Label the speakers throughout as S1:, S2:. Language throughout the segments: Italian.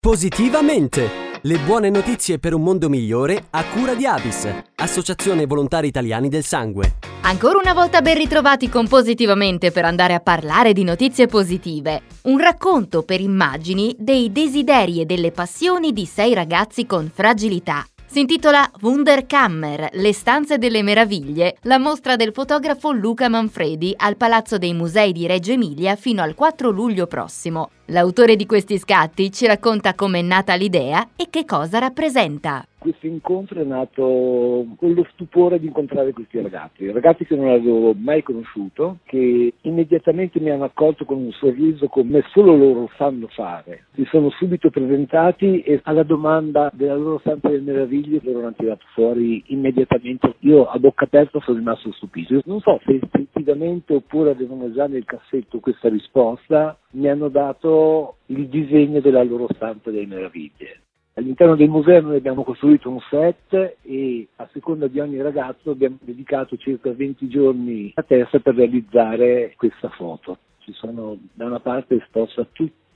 S1: Positivamente! Le buone notizie per un mondo migliore a cura di Avis, Associazione Volontari Italiani del Sangue.
S2: Ancora una volta ben ritrovati con Positivamente per andare a parlare di notizie positive. Un racconto per immagini dei desideri e delle passioni di sei ragazzi con fragilità. Si intitola Wunderkammer, le stanze delle meraviglie, la mostra del fotografo Luca Manfredi al Palazzo dei Musei di Reggio Emilia fino al 4 luglio prossimo. L'autore di questi scatti ci racconta come è nata l'idea e che cosa rappresenta.
S3: Questo incontro è nato con lo stupore di incontrare questi ragazzi, ragazzi che non avevo mai conosciuto, che immediatamente mi hanno accolto con un sorriso come solo loro sanno fare. Si sono subito presentati e alla domanda della loro stanza delle meraviglie loro hanno tirato fuori immediatamente. Io a bocca aperta sono rimasto stupito. Non so se istintivamente oppure avevano già nel cassetto questa risposta, mi hanno dato il disegno della loro stanza delle meraviglie. All'interno del museo noi abbiamo costruito un set e a seconda di ogni ragazzo abbiamo dedicato circa 20 giorni a testa per realizzare questa foto. Ci sono da una parte esposta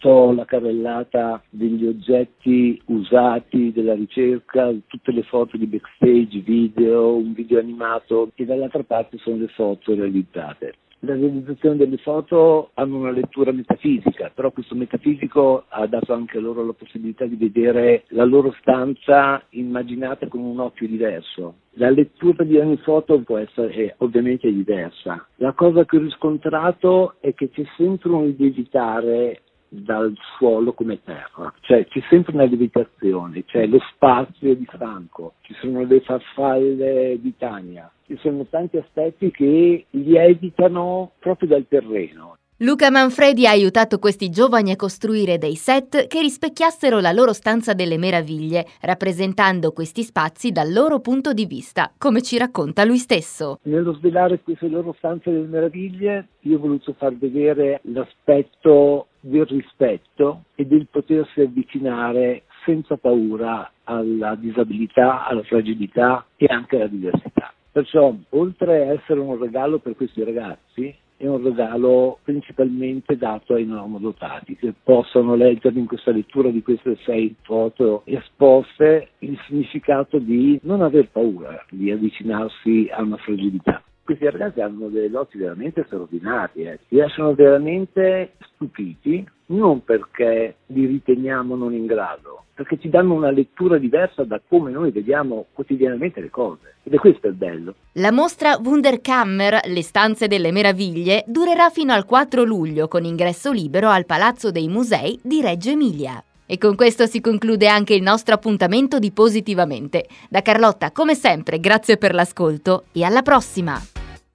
S3: tutta la carrellata degli oggetti usati della ricerca, tutte le foto di backstage, video, un video animato e dall'altra parte sono le foto realizzate la realizzazione delle foto hanno una lettura metafisica, però questo metafisico ha dato anche loro la possibilità di vedere la loro stanza immaginata con un occhio diverso. La lettura di ogni foto può essere ovviamente diversa. La cosa che ho riscontrato è che c'è sempre un lievitare dal suolo come terra, cioè c'è sempre una levitazione, c'è lo spazio di Franco, ci sono le farfalle di Tania, ci sono tanti aspetti che lievitano proprio dal terreno.
S2: Luca Manfredi ha aiutato questi giovani a costruire dei set che rispecchiassero la loro stanza delle meraviglie, rappresentando questi spazi dal loro punto di vista, come ci racconta lui stesso.
S3: Nello svelare queste loro stanze delle meraviglie, io ho voluto far vedere l'aspetto del rispetto e del potersi avvicinare senza paura alla disabilità, alla fragilità e anche alla diversità. Perciò, oltre a essere un regalo per questi ragazzi, è un regalo principalmente dato ai normodotati che possono leggere in questa lettura di queste sei foto esposte il significato di non aver paura di avvicinarsi a una fragilità. Questi ragazzi hanno delle doti veramente straordinarie, ci lasciano veramente stupiti, non perché li riteniamo non in grado, perché ci danno una lettura diversa da come noi vediamo quotidianamente le cose. Ed è questo il bello.
S2: La mostra Wunderkammer, le stanze delle meraviglie, durerà fino al 4 luglio con ingresso libero al Palazzo dei Musei di Reggio Emilia. E con questo si conclude anche il nostro appuntamento di Positivamente. Da Carlotta, come sempre, grazie per l'ascolto e alla prossima!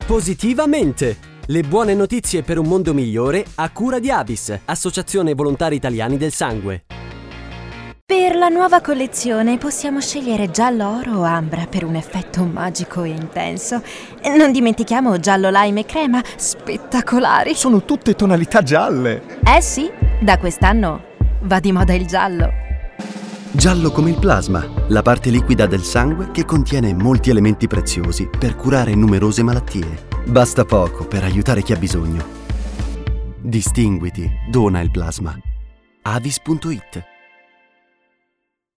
S1: Positivamente! Le buone notizie per un mondo migliore a cura di Avis, Associazione Volontari Italiani del Sangue.
S4: Per la nuova collezione possiamo scegliere giallo oro o ambra per un effetto magico e intenso. Non dimentichiamo giallo lime e crema, spettacolari.
S5: Sono tutte tonalità gialle.
S4: Eh sì, da quest'anno va di moda il giallo.
S6: Giallo come il plasma, la parte liquida del sangue che contiene molti elementi preziosi per curare numerose malattie. Basta poco per aiutare chi ha bisogno. Distinguiti, dona il plasma. avis.it